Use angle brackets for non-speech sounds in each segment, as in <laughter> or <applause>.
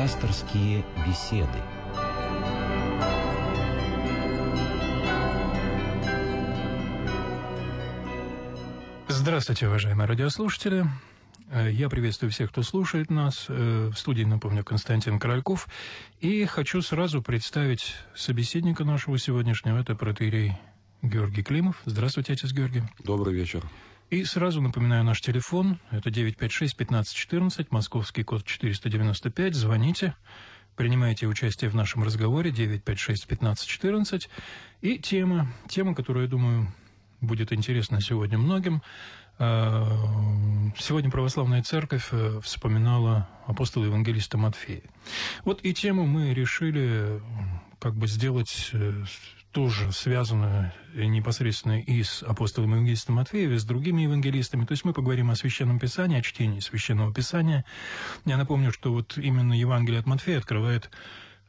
Пасторские беседы. Здравствуйте, уважаемые радиослушатели. Э, я приветствую всех, кто слушает нас. Э, в студии, напомню, Константин Корольков. И хочу сразу представить собеседника нашего сегодняшнего. Это протеерей Георгий Климов. Здравствуйте, отец Георгий. Добрый вечер. И сразу напоминаю наш телефон. Это 956-1514, московский код 495. Звоните, принимайте участие в нашем разговоре 956-1514. И тема, тема, которую, я думаю, будет интересна сегодня многим. Э, сегодня православная церковь э, вспоминала апостола евангелиста Матфея. Вот и тему мы решили как бы сделать э, тоже связано непосредственно и с апостолом евангелистом Матфеем, и с другими евангелистами. То есть мы поговорим о Священном Писании, о чтении Священного Писания. Я напомню, что вот именно Евангелие от Матфея открывает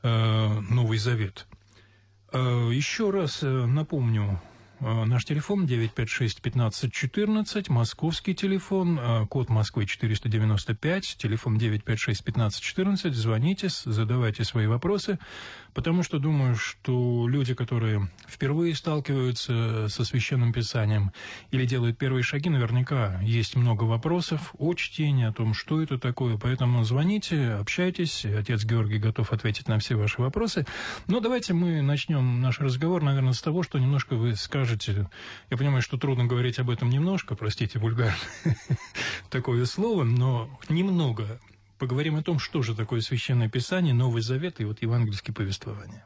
э, Новый Завет. Э, еще раз э, напомню Э, наш телефон 956-1514, московский телефон, э, код Москвы 495, телефон 956-1514. Звоните, задавайте свои вопросы, потому что думаю, что люди, которые впервые сталкиваются со Священным Писанием или делают первые шаги, наверняка есть много вопросов о чтении, о том, что это такое. Поэтому звоните, общайтесь, отец Георгий готов ответить на все ваши вопросы. Но давайте мы начнем наш разговор, наверное, с того, что немножко вы скажете я понимаю, что трудно говорить об этом немножко, простите, вульгарно <laughs> такое слово, но немного поговорим о том, что же такое Священное Писание, Новый Завет и вот евангельские повествования.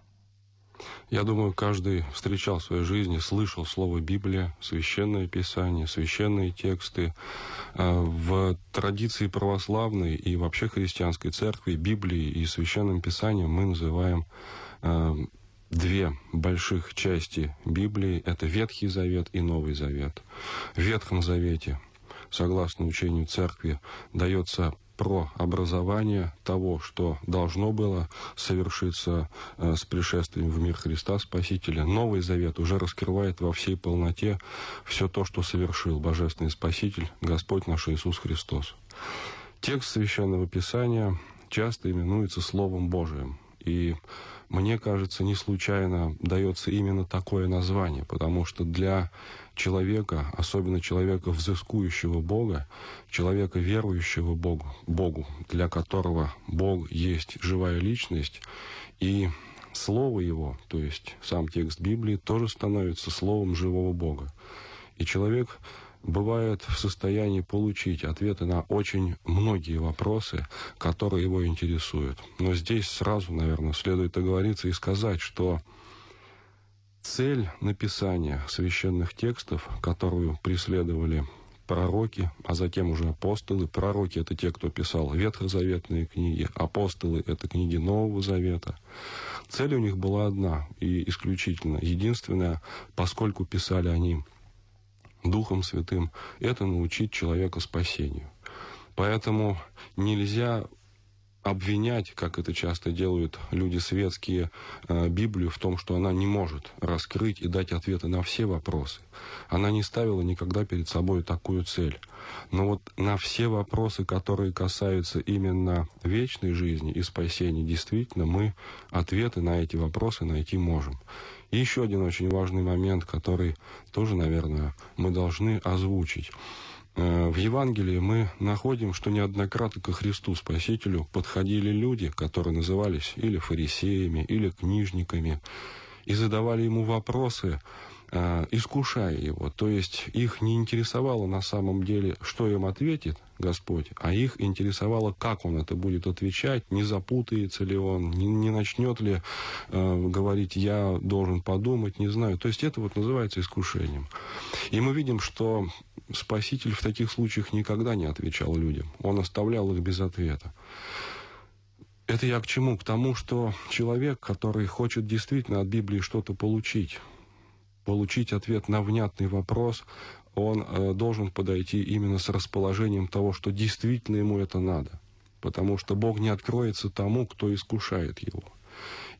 Я думаю, каждый встречал в своей жизни, слышал слово Библия, священное писание, священные тексты. А, в традиции православной и вообще христианской церкви Библии и священным писанием мы называем а, две больших части Библии – это Ветхий Завет и Новый Завет. В Ветхом Завете, согласно учению Церкви, дается про образование того, что должно было совершиться э, с пришествием в мир Христа Спасителя. Новый Завет уже раскрывает во всей полноте все то, что совершил Божественный Спаситель, Господь наш Иисус Христос. Текст Священного Писания часто именуется Словом Божиим. И мне кажется, не случайно дается именно такое название, потому что для человека, особенно человека, взыскующего Бога, человека, верующего Богу, Богу, для которого Бог есть живая личность, и Слово Его, то есть сам текст Библии, тоже становится Словом живого Бога. И человек бывает в состоянии получить ответы на очень многие вопросы, которые его интересуют. Но здесь сразу, наверное, следует оговориться и сказать, что цель написания священных текстов, которую преследовали пророки, а затем уже апостолы. Пророки – это те, кто писал ветхозаветные книги, апостолы – это книги Нового Завета. Цель у них была одна и исключительно, единственная, поскольку писали они Духом Святым, это научить человека спасению. Поэтому нельзя обвинять, как это часто делают люди светские, э, Библию в том, что она не может раскрыть и дать ответы на все вопросы. Она не ставила никогда перед собой такую цель. Но вот на все вопросы, которые касаются именно вечной жизни и спасения, действительно мы ответы на эти вопросы найти можем. И еще один очень важный момент, который тоже, наверное, мы должны озвучить. Э, в Евангелии мы находим, что неоднократно ко Христу Спасителю подходили люди, которые назывались или фарисеями, или книжниками, и задавали ему вопросы, искушая его. То есть их не интересовало на самом деле, что им ответит Господь, а их интересовало, как он это будет отвечать, не запутается ли он, не, не начнет ли э, говорить, я должен подумать, не знаю. То есть это вот называется искушением. И мы видим, что Спаситель в таких случаях никогда не отвечал людям. Он оставлял их без ответа. Это я к чему? К тому, что человек, который хочет действительно от Библии что-то получить, получить ответ на внятный вопрос, он э, должен подойти именно с расположением того, что действительно ему это надо. Потому что Бог не откроется тому, кто искушает его.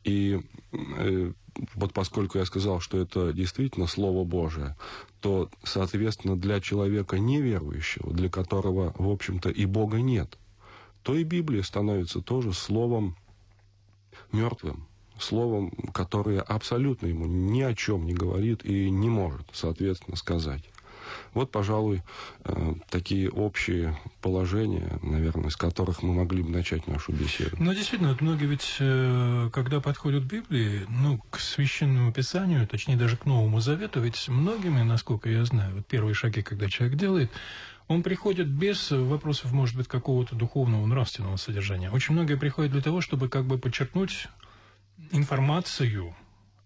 И э, вот поскольку я сказал, что это действительно Слово Божие, то, соответственно, для человека неверующего, для которого, в общем-то, и Бога нет, то и Библия становится тоже словом мертвым, словом, которое абсолютно ему ни о чем не говорит и не может, соответственно, сказать. Вот, пожалуй, э, такие общие положения, наверное, из которых мы могли бы начать нашу беседу. Ну, действительно, вот многие ведь, э, когда подходят к Библии, ну, к священному писанию, точнее, даже к Новому Завету, ведь многими, насколько я знаю, вот первые шаги, когда человек делает, он приходит без вопросов, может быть, какого-то духовного, нравственного содержания. Очень многие приходят для того, чтобы как бы подчеркнуть информацию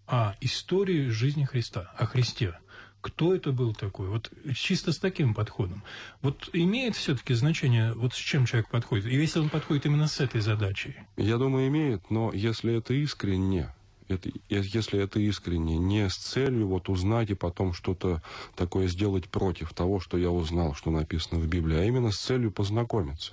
о истории жизни Христа, о Христе. Кто это был такой? Вот чисто с таким подходом. Вот имеет все-таки значение, вот с чем человек подходит? И если он подходит именно с этой задачей? Я думаю, имеет, но если это искренне, это, если это искренне, не с целью вот узнать и потом что-то такое сделать против того, что я узнал, что написано в Библии, а именно с целью познакомиться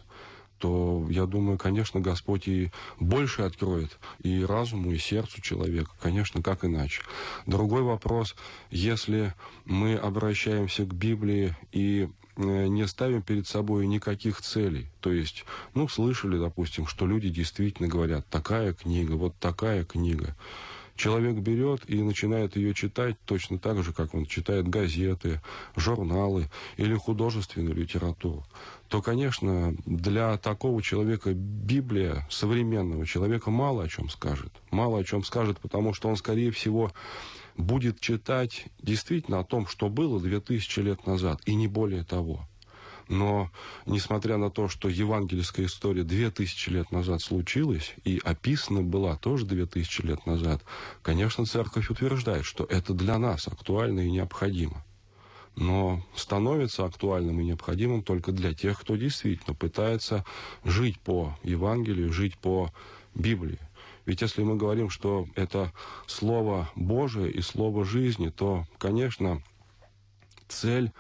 то, я думаю, конечно, Господь и больше откроет и разуму, и сердцу человека, конечно, как иначе. Другой вопрос, если мы обращаемся к Библии и э, не ставим перед собой никаких целей. То есть, ну, слышали, допустим, что люди действительно говорят, такая книга, вот такая книга. Человек берет и начинает ее читать точно так же, как он читает газеты, журналы или художественную литературу то, конечно, для такого человека Библия, современного человека, мало о чем скажет. Мало о чем скажет, потому что он, скорее всего, будет читать действительно о том, что было 2000 лет назад, и не более того. Но, несмотря на то, что евангельская история 2000 лет назад случилась и описана была тоже 2000 лет назад, конечно, церковь утверждает, что это для нас актуально и необходимо но становится актуальным и необходимым только для тех, кто действительно пытается жить по Евангелию, жить по Библии. Ведь если мы говорим, что это Слово Божие и Слово жизни, то, конечно, цель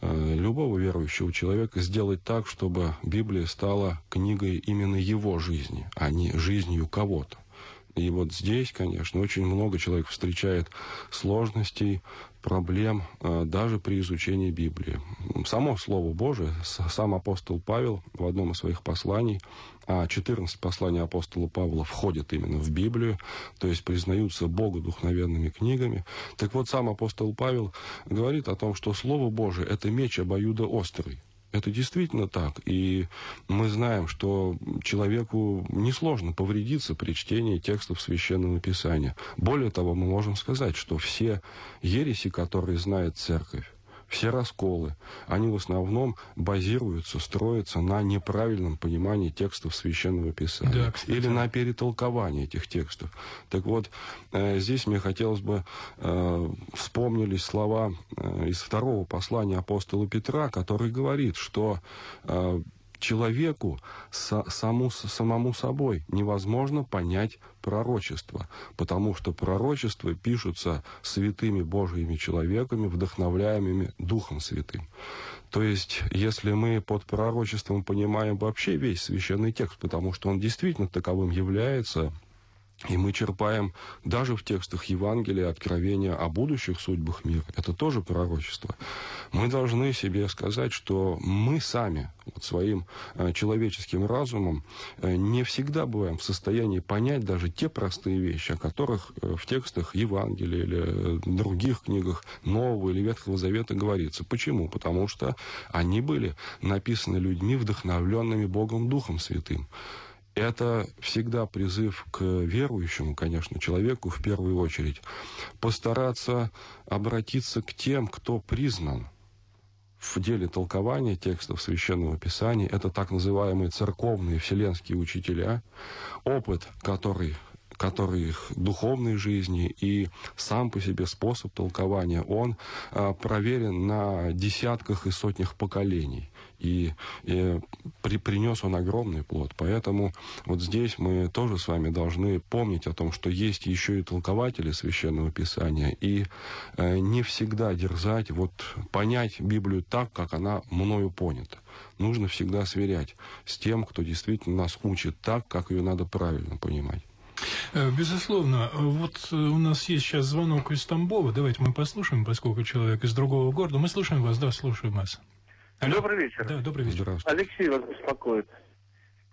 э, любого верующего человека сделать так, чтобы Библия стала книгой именно его жизни, а не жизнью кого-то. И вот здесь, конечно, очень много человек встречает сложностей, проблем э, даже при изучении Библии. Само Слово Божие, сам апостол Павел в одном из своих посланий, а 14 посланий апостола Павла входят именно в Библию, то есть признаются богодухновенными книгами. Так вот, сам апостол Павел говорит о том, что Слово Божие – это меч обоюдоострый. Это действительно так. И мы знаем, что человеку несложно повредиться при чтении текстов Священного Писания. Более того, мы можем сказать, что все ереси, которые знает Церковь, все расколы, они в основном базируются, строятся на неправильном понимании текстов Священного Писания. Да, или на перетолковании этих текстов. Так вот, э, здесь мне хотелось бы э, вспомнились слова э, из второго послания апостола Петра, который говорит, что э, человеку саму, самому собой невозможно понять пророчество, потому что пророчества пишутся святыми Божьими человеками, вдохновляемыми Духом Святым. То есть, если мы под пророчеством понимаем вообще весь священный текст, потому что он действительно таковым является, и мы черпаем даже в текстах Евангелия откровения о будущих судьбах мира. Это тоже пророчество. Мы должны себе сказать, что мы сами вот своим э, человеческим разумом э, не всегда бываем в состоянии понять даже те простые вещи, о которых э, в текстах Евангелия или других книгах Нового или Ветхого Завета говорится. Почему? Потому что они были написаны людьми, вдохновленными Богом Духом Святым. Это всегда призыв к верующему, конечно, человеку в первую очередь, постараться обратиться к тем, кто признан в деле толкования текстов Священного Писания. Это так называемые церковные вселенские учителя, опыт, который который их духовной жизни и сам по себе способ толкования, он а, проверен на десятках и сотнях поколений и, и при, принес он огромный плод. Поэтому вот здесь мы тоже с вами должны помнить о том, что есть еще и толкователи Священного Писания, и э, не всегда дерзать, вот понять Библию так, как она мною понята. Нужно всегда сверять с тем, кто действительно нас учит так, как ее надо правильно понимать. Э, безусловно. Вот у нас есть сейчас звонок из Тамбова. Давайте мы послушаем, поскольку человек из другого города. Мы слушаем вас, да, слушаем вас. Алло. Добрый вечер. Да, добрый вечер. Алексей вас беспокоит.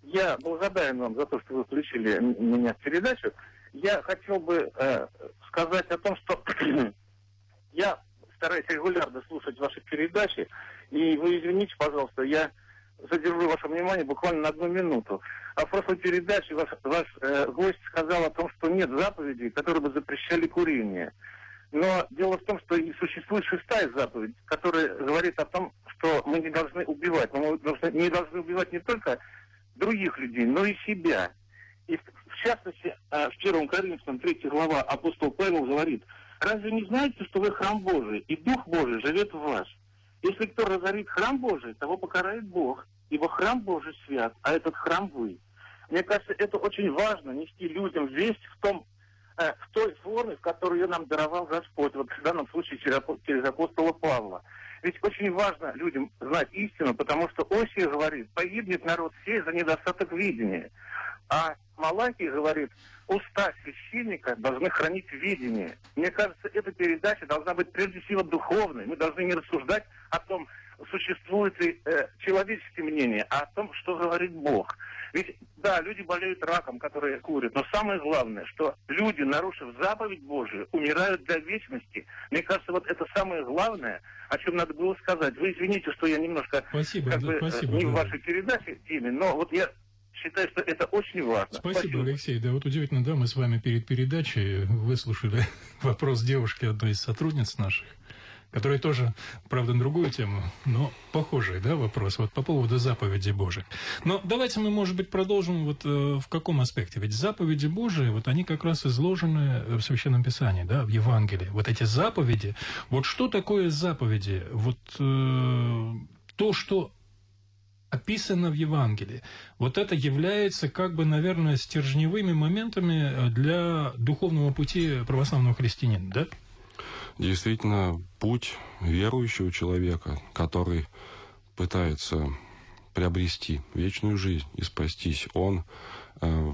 я благодарен вам за то, что вы включили меня в передачу. Я хотел бы э, сказать о том, что <clears throat> я стараюсь регулярно слушать ваши передачи, и вы извините, пожалуйста, я задержу ваше внимание буквально на одну минуту. А в прошлой передаче ваш, ваш э, гость сказал о том, что нет заповедей, которые бы запрещали курение. Но дело в том, что и существует шестая заповедь, которая говорит о том, что мы не должны убивать. Но мы должны, не должны убивать не только других людей, но и себя. И в частности, э, в первом Коринфянам 3 глава апостол Павел говорит, разве не знаете, что вы храм Божий, и Дух Божий живет в вас? Если кто разорит храм Божий, того покарает Бог, ибо храм Божий свят, а этот храм вы. Мне кажется, это очень важно, нести людям весть в том, в той форме, в которой ее нам даровал Господь, вот в данном случае через, через апостола Павла. Ведь очень важно людям знать истину, потому что Осия говорит, погибнет народ сей за недостаток видения. А Малахий говорит, уста священника должны хранить видение. Мне кажется, эта передача должна быть прежде всего духовной. Мы должны не рассуждать о том, существует ли э, человеческое мнение, а о том, что говорит Бог. Ведь, да, люди болеют раком, которые курят, но самое главное, что люди, нарушив заповедь Божию, умирают для вечности. Мне кажется, вот это самое главное, о чем надо было сказать. Вы извините, что я немножко спасибо, как да, бы, спасибо, не да. в вашей передаче теме, но вот я считаю, что это очень важно. Спасибо, Спасибо, Алексей. Да, вот удивительно, да, мы с вами перед передачей выслушали <laughs> вопрос девушки, одной из сотрудниц наших, которая тоже, правда, на другую тему, но похожий, да, вопрос, вот по поводу заповеди Божьих. Но давайте мы, может быть, продолжим вот э, в каком аспекте. Ведь заповеди Божии, вот они как раз изложены в Священном Писании, да, в Евангелии. Вот эти заповеди, вот что такое заповеди? Вот э, то, что описано в Евангелии. Вот это является, как бы, наверное, стержневыми моментами для духовного пути православного христианина, да? Действительно, путь верующего человека, который пытается приобрести вечную жизнь и спастись, он э,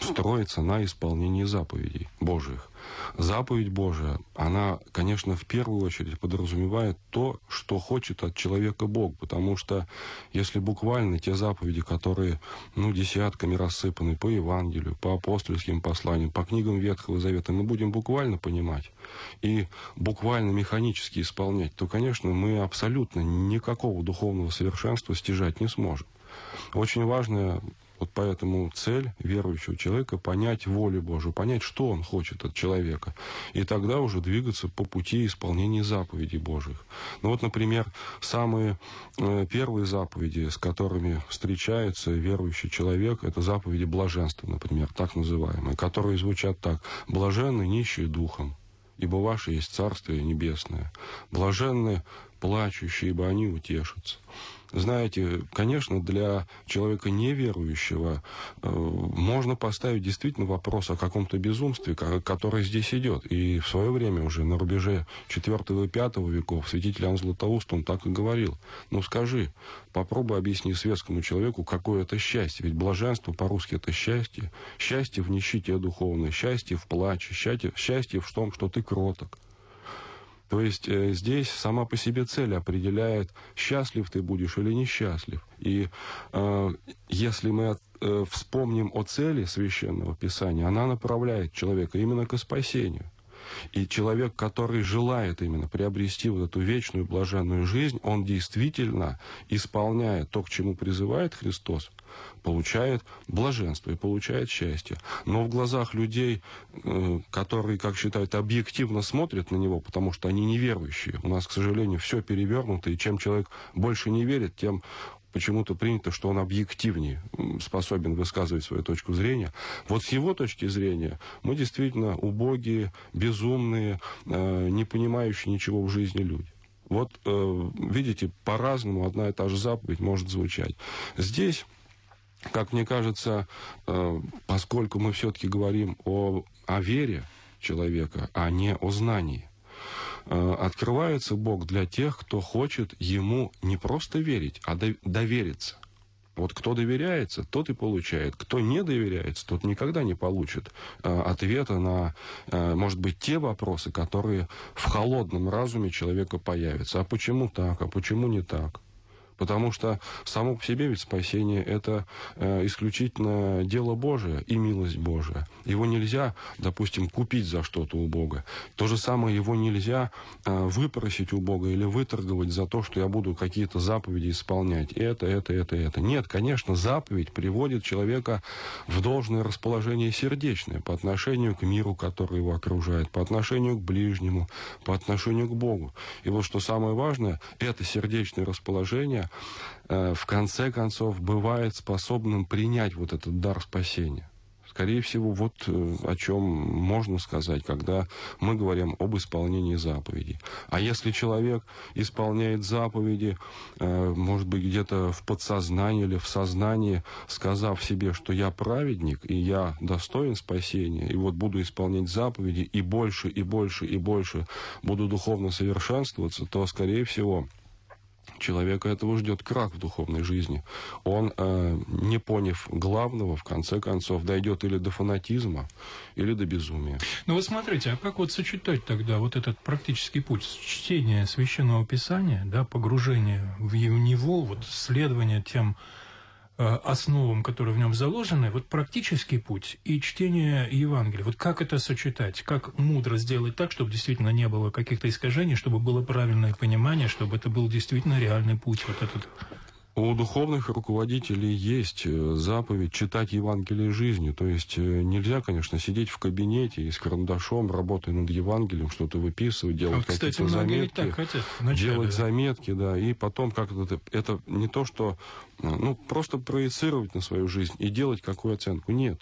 строится на исполнении заповедей Божьих. Заповедь Божия, она, конечно, в первую очередь подразумевает то, что хочет от человека Бог, потому что если буквально те заповеди, которые, ну, десятками рассыпаны по Евангелию, по апостольским посланиям, по книгам Ветхого Завета, мы будем буквально понимать и буквально механически исполнять, то, конечно, мы абсолютно никакого духовного совершенства стяжать не сможем. Очень важно вот поэтому цель верующего человека понять волю Божию, понять, что он хочет от человека. И тогда уже двигаться по пути исполнения заповедей Божьих. Ну вот, например, самые э, первые заповеди, с которыми встречается верующий человек, это заповеди блаженства, например, так называемые, которые звучат так. «Блаженны нищие духом, ибо ваше есть Царствие Небесное. Блаженны плачущие, ибо они утешатся». Знаете, конечно, для человека неверующего э, можно поставить действительно вопрос о каком-то безумстве, которое здесь идет. И в свое время уже на рубеже 4 и 5 веков святитель Иоанн Златоуст, он так и говорил. Ну скажи, попробуй объясни светскому человеку, какое это счастье. Ведь блаженство по-русски это счастье. Счастье в нищете духовной, счастье в плаче, счастье, счастье в том, что ты кроток. То есть э, здесь сама по себе цель определяет, счастлив ты будешь или несчастлив. И э, если мы э, вспомним о цели священного писания, она направляет человека именно к спасению. И человек, который желает именно приобрести вот эту вечную блаженную жизнь, он действительно исполняет то, к чему призывает Христос, получает блаженство и получает счастье. Но в глазах людей, э, которые, как считают, объективно смотрят на него, потому что они неверующие, у нас, к сожалению, все перевернуто, и чем человек больше не верит, тем почему-то принято, что он объективнее способен высказывать свою точку зрения. Вот с его точки зрения мы действительно убогие, безумные, э, не понимающие ничего в жизни люди. Вот, э, видите, по-разному одна и та же заповедь может звучать. Здесь как мне кажется, э, поскольку мы все-таки говорим о, о вере человека, а не о знании, э, открывается Бог для тех, кто хочет Ему не просто верить, а довериться. Вот кто доверяется, тот и получает. Кто не доверяется, тот никогда не получит э, ответа на, может быть, те вопросы, которые в холодном разуме человека появятся. А почему так? А почему не так? Потому что само по себе ведь спасение – это э, исключительно дело Божие и милость Божия. Его нельзя, допустим, купить за что-то у Бога. То же самое его нельзя э, выпросить у Бога или выторговать за то, что я буду какие-то заповеди исполнять. Это, это, это, это. Нет, конечно, заповедь приводит человека в должное расположение сердечное по отношению к миру, который его окружает, по отношению к ближнему, по отношению к Богу. И вот что самое важное, это сердечное расположение Э, в конце концов бывает способным принять вот этот дар спасения. Скорее всего, вот э, о чем можно сказать, когда мы говорим об исполнении заповедей. А если человек исполняет заповеди, э, может быть, где-то в подсознании или в сознании, сказав себе, что я праведник, и я достоин спасения, и вот буду исполнять заповеди, и больше, и больше, и больше буду духовно совершенствоваться, то, скорее всего, человека этого ждет крах в духовной жизни. Он, э, не поняв главного, в конце концов, дойдет или до фанатизма, или до безумия. Ну вот смотрите, а как вот сочетать тогда вот этот практический путь чтения священного писания, да, погружение в него, вот следование тем основам, которые в нем заложены, вот практический путь и чтение Евангелия. Вот как это сочетать? Как мудро сделать так, чтобы действительно не было каких-то искажений, чтобы было правильное понимание, чтобы это был действительно реальный путь вот этот? У духовных руководителей есть э, заповедь читать Евангелие жизни. То есть э, нельзя, конечно, сидеть в кабинете и с карандашом, работая над Евангелием, что-то выписывать, делать а, какие-то заметки. Так хотят, делать заметки, да, и потом как-то это, это не то, что ну, просто проецировать на свою жизнь и делать какую оценку. Нет.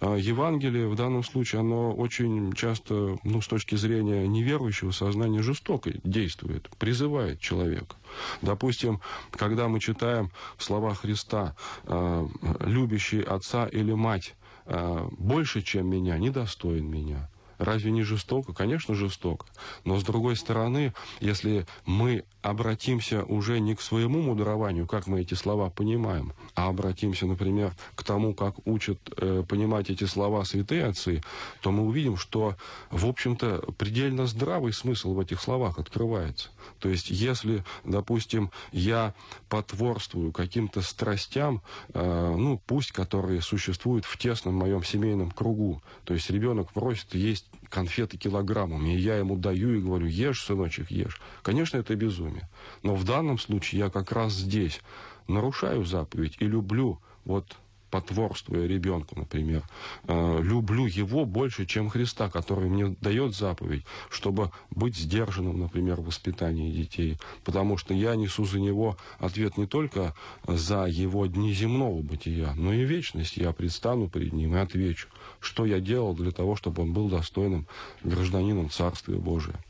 А Евангелие в данном случае, оно очень часто, ну, с точки зрения неверующего сознания, жестоко действует, призывает человека. Допустим, когда мы читаем слова Христа, а, любящий отца или мать а, больше, чем меня, недостоин меня. Разве не жестоко? Конечно, жестоко. Но с другой стороны, если мы обратимся уже не к своему мудрованию, как мы эти слова понимаем, а обратимся, например, к тому, как учат э, понимать эти слова святые отцы, то мы увидим, что, в общем-то, предельно здравый смысл в этих словах открывается. То есть, если, допустим, я потворствую каким-то страстям, э, ну, пусть которые существуют в тесном моем семейном кругу, то есть ребенок просит есть конфеты килограммами, и я ему даю и говорю, ешь, сыночек, ешь. Конечно, это безумие. Но в данном случае я как раз здесь нарушаю заповедь и люблю вот потворствуя ребенку, например, э, люблю его больше, чем Христа, который мне дает заповедь, чтобы быть сдержанным, например, в воспитании детей. Потому что я несу за него ответ не только за его дни земного бытия, но и вечность. Я предстану перед ним и отвечу что я делал для того, чтобы он был достойным гражданином Царствия Божия.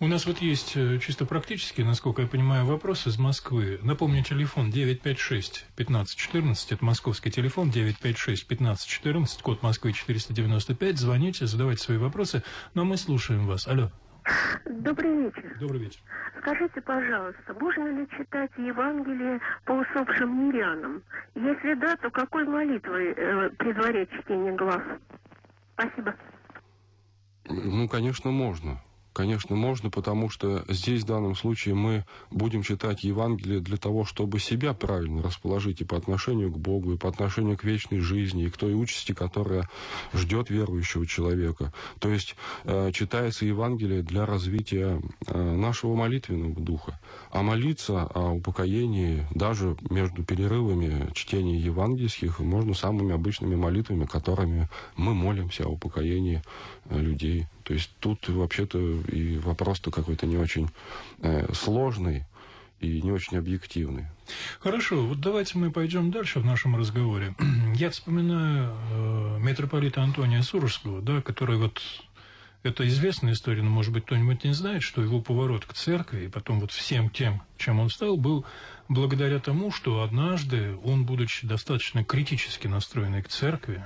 У нас вот есть э, чисто практически, насколько я понимаю, вопрос из Москвы. Напомню, телефон 956-1514, это московский телефон, 956-1514, код Москвы 495. Звоните, задавайте свои вопросы, но мы слушаем вас. Алло. Добрый вечер. Добрый вечер. Скажите, пожалуйста, можно ли читать Евангелие по усопшим мирянам? Если да, то какой молитвой э, предварять чтение глав? Спасибо. Ну, конечно, можно. Конечно, можно, потому что здесь в данном случае мы будем читать Евангелие для того, чтобы себя правильно расположить и по отношению к Богу, и по отношению к вечной жизни, и к той участи, которая ждет верующего человека. То есть э, читается Евангелие для развития э, нашего молитвенного духа. А молиться о упокоении даже между перерывами чтения евангельских можно самыми обычными молитвами, которыми мы молимся о упокоении э, людей. То есть тут вообще-то и вопрос-то какой-то не очень э, сложный и не очень объективный. Хорошо, вот давайте мы пойдем дальше в нашем разговоре. <clears throat> Я вспоминаю э, митрополита Антония Сурожского, да, который вот это известная история, но, может быть, кто-нибудь не знает, что его поворот к церкви и потом вот всем тем, чем он стал, был благодаря тому, что однажды он, будучи достаточно критически настроенный к церкви,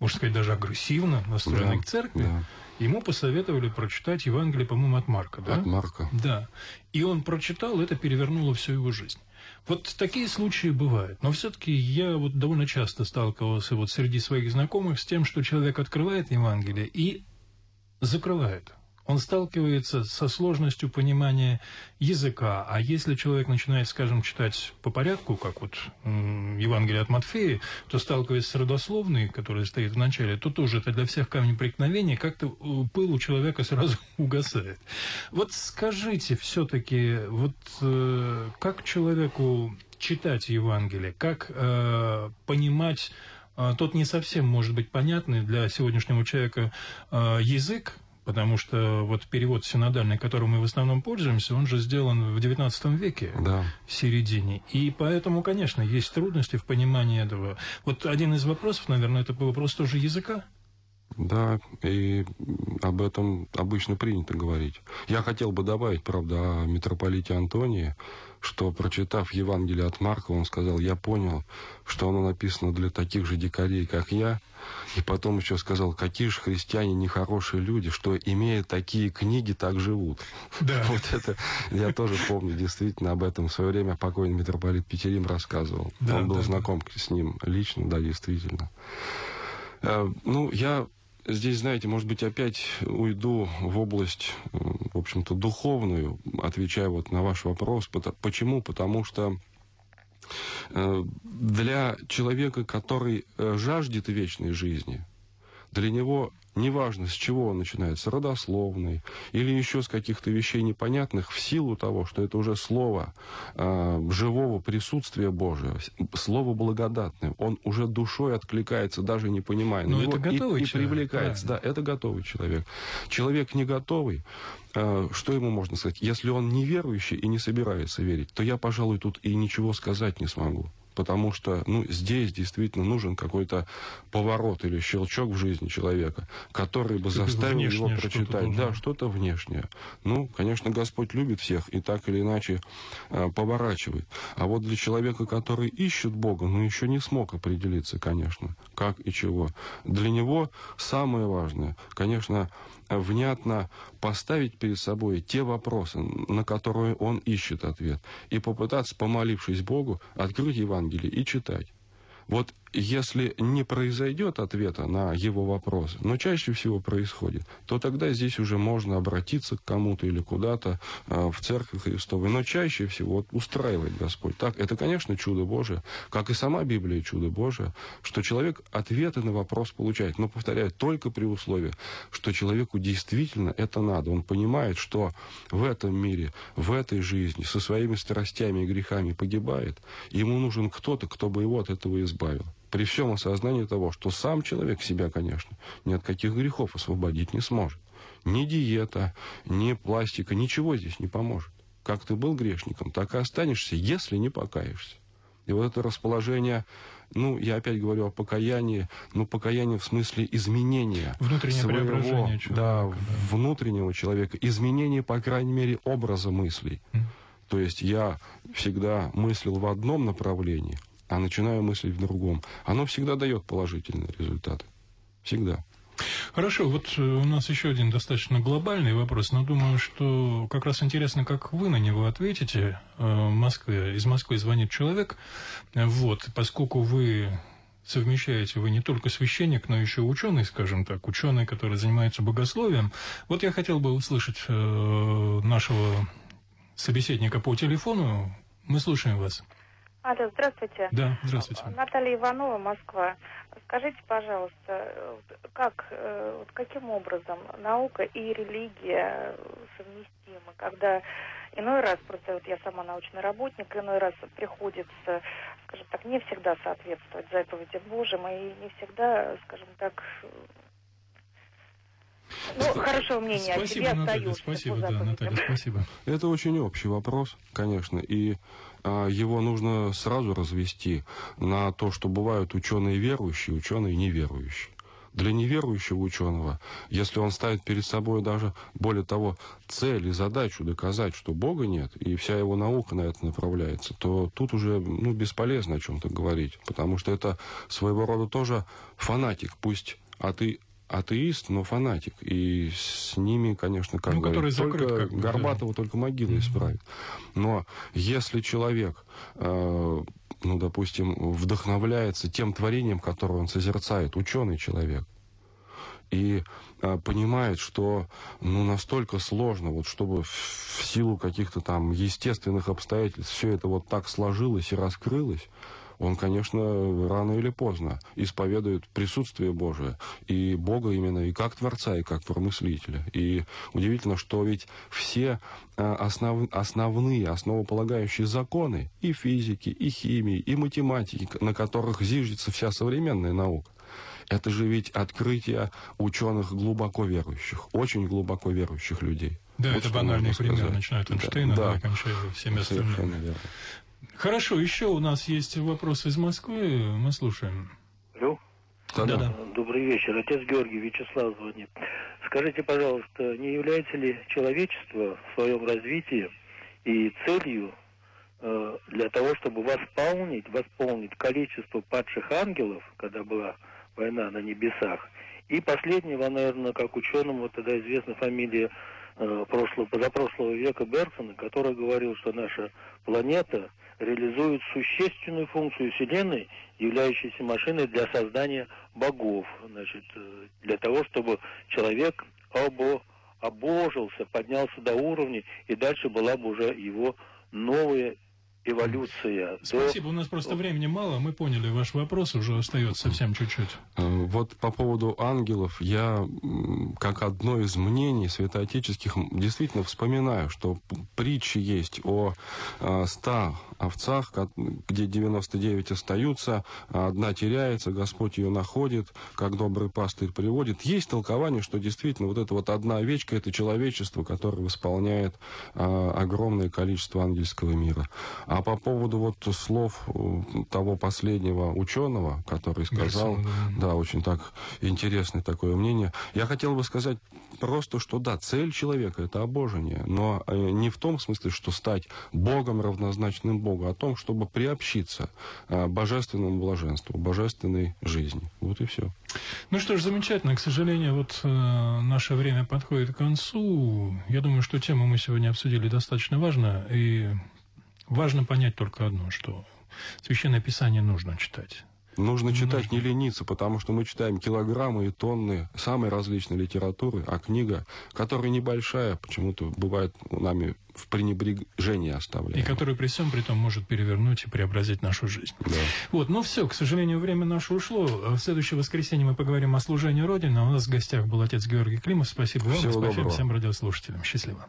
можно сказать, даже агрессивно настроенный да, к церкви, да Ему посоветовали прочитать Евангелие, по-моему, от Марка, да? От Марка. Да. И он прочитал, это перевернуло всю его жизнь. Вот такие случаи бывают. Но все-таки я вот довольно часто сталкивался вот среди своих знакомых с тем, что человек открывает Евангелие и закрывает. Он сталкивается со сложностью понимания языка. А если человек начинает, скажем, читать по порядку, как вот Евангелие от Матфея, то сталкиваясь с родословной, которая стоит в начале, то тоже это для всех камень преткновения, как-то э, пыл у человека сразу <laughs> угасает. Вот скажите все-таки, вот э, как человеку читать Евангелие, как э, понимать э, тот не совсем может быть понятный для сегодняшнего человека э, язык, потому что вот перевод синодальный, которым мы в основном пользуемся, он же сделан в XIX веке, да. в середине. И поэтому, конечно, есть трудности в понимании этого. Вот один из вопросов, наверное, это вопрос тоже языка. Да, и об этом обычно принято говорить. Я хотел бы добавить, правда, о митрополите Антонии, что, прочитав Евангелие от Марка, он сказал, я понял, что оно написано для таких же дикарей, как я, и потом еще сказал, какие же христиане нехорошие люди, что, имея такие книги, так живут. Да. <laughs> Вот это я тоже помню, действительно, об этом в свое время покойный митрополит Петерим рассказывал. Да, он был да, знаком да. с ним лично, да, действительно. Э, ну, я здесь, знаете, может быть, опять уйду в область, в общем-то, духовную, отвечая вот на ваш вопрос. Почему? Потому что для человека, который э, жаждет вечной жизни, для него неважно, с чего он начинается, родословный или еще с каких-то вещей непонятных, в силу того, что это уже слово э, живого присутствия Божия, слово благодатное, он уже душой откликается, даже не понимая. Но это готовый и, человек, и привлекается. правильно. Да, это готовый человек. Человек не готовый, э, что ему можно сказать? Если он неверующий и не собирается верить, то я, пожалуй, тут и ничего сказать не смогу потому что ну, здесь действительно нужен какой-то поворот или щелчок в жизни человека, который бы заставил его прочитать. что-то да, что-то внешнее. Ну, конечно, Господь любит всех и так или иначе э, поворачивает. А вот для человека, который ищет Бога, ну, еще не смог определиться, конечно, как и чего. Для него самое важное, конечно, внятно поставить перед собой те вопросы, на которые он ищет ответ, и попытаться, помолившись Богу, открыть Евангелие и читать. Вот если не произойдет ответа на его вопрос, но чаще всего происходит, то тогда здесь уже можно обратиться к кому-то или куда-то э, в церковь Христовой. Но чаще всего вот, устраивает Господь. Так, это, конечно, чудо Божие, как и сама Библия чудо Божие, что человек ответы на вопрос получает. Но, повторяю, только при условии, что человеку действительно это надо. Он понимает, что в этом мире, в этой жизни, со своими страстями и грехами погибает. Ему нужен кто-то, кто бы его от этого избавил при всем осознании того, что сам человек себя, конечно, ни от каких грехов освободить не сможет. Ни диета, ни пластика, ничего здесь не поможет. Как ты был грешником, так и останешься, если не покаешься. И вот это расположение, ну, я опять говорю о покаянии, но покаяние в смысле изменения Внутреннее своего, человека. Да, да, внутреннего человека, изменение, по крайней мере, образа мыслей. Mm. То есть я всегда мыслил в одном направлении, а начинаю мыслить в другом. Оно всегда дает положительные результаты. Всегда. Хорошо, вот э, у нас еще один достаточно глобальный вопрос, но думаю, что как раз интересно, как вы на него ответите. Э, Москве, из Москвы звонит человек, вот, поскольку вы совмещаете вы не только священник, но еще ученый, скажем так, ученый, который занимается богословием. Вот я хотел бы услышать э, нашего собеседника по телефону. Мы слушаем вас. Алло, здравствуйте. Да, здравствуйте. Наталья Иванова, Москва. Скажите, пожалуйста, как, вот каким образом наука и религия совместимы, когда иной раз, просто вот я сама научный работник, иной раз приходится, скажем так, не всегда соответствовать заповедям Божьим, и не всегда, скажем так, ну, хорошего мнения спасибо, о себе Наталья, остаюсь. Спасибо, да, Наталья, спасибо. Это очень общий вопрос, конечно, и а, его нужно сразу развести на то, что бывают ученые верующие, ученые неверующие. Для неверующего ученого, если он ставит перед собой даже, более того, цель и задачу доказать, что Бога нет, и вся его наука на это направляется, то тут уже ну, бесполезно о чем-то говорить, потому что это своего рода тоже фанатик, пусть а ты атеист, но фанатик. И с ними, конечно, как ну, говорить, закрыт, только как бы, Горбатова да. только могила mm-hmm. исправит. Но если человек, э, ну, допустим, вдохновляется тем творением, которое он созерцает, ученый человек, и а, понимает, что ну, настолько сложно, вот чтобы в силу каких-то там естественных обстоятельств все это вот так сложилось и раскрылось, он, конечно, рано или поздно исповедует присутствие Божие и Бога именно и как Творца, и как Промыслителя. И удивительно, что ведь все а, основ, основные, основополагающие законы и физики, и химии, и математики, на которых зиждется вся современная наука, это же ведь открытие ученых глубоко верующих, очень глубоко верующих людей. Да, вот это банальный пример, начиная от Эйнштейна, да, да, кончая всеми остальными. Хорошо, еще у нас есть вопрос из Москвы, мы слушаем. Алло. Да, да. Добрый вечер. Отец Георгий Вячеслав звонит. Скажите, пожалуйста, не является ли человечество в своем развитии и целью э, для того, чтобы восполнить, восполнить количество падших ангелов, когда была война на небесах, и последнего, наверное, как ученому тогда известна фамилия э, прошлого, позапрошлого века Берсона, который говорил, что наша планета реализует существенную функцию Вселенной, являющейся машиной для создания богов, значит, э, для того, чтобы человек обо, обожился, поднялся до уровня, и дальше была бы уже его новая эволюция. Спасибо, до... у нас просто времени мало, мы поняли ваш вопрос, уже остается совсем чуть-чуть. Э, вот по поводу ангелов, я как одно из мнений святоотеческих действительно вспоминаю, что притчи есть о 100 э, овцах, где 99 остаются, а одна теряется, Господь ее находит, как добрый пастырь приводит. Есть толкование, что действительно вот эта вот одна овечка – это человечество, которое восполняет а, огромное количество ангельского мира. А по поводу вот слов э, того последнего ученого, который сказал, Гарсон, да. да, очень так интересное такое мнение, я хотел бы сказать просто, что да, цель человека – это обожение, но э, не в том смысле, что стать Богом равнозначным Богу, а о том, чтобы приобщиться э, божественному блаженству, божественной жизни. Вот и все. Ну что ж, замечательно. К сожалению, вот э, наше время подходит к концу. Я думаю, что тему мы сегодня обсудили достаточно важно. И важно понять только одно, что Священное Писание нужно читать. Нужно читать, нужно. не лениться, потому что мы читаем килограммы и тонны самой различной литературы, а книга, которая небольшая, почему-то бывает у нами в пренебрежении оставляем. И которая при всем при том может перевернуть и преобразить нашу жизнь. Да. Вот, ну все, к сожалению, время наше ушло. В следующее воскресенье мы поговорим о служении Родины. У нас в гостях был отец Георгий Климов. Спасибо вам, Всего спасибо доброго. всем радиослушателям. Счастливо.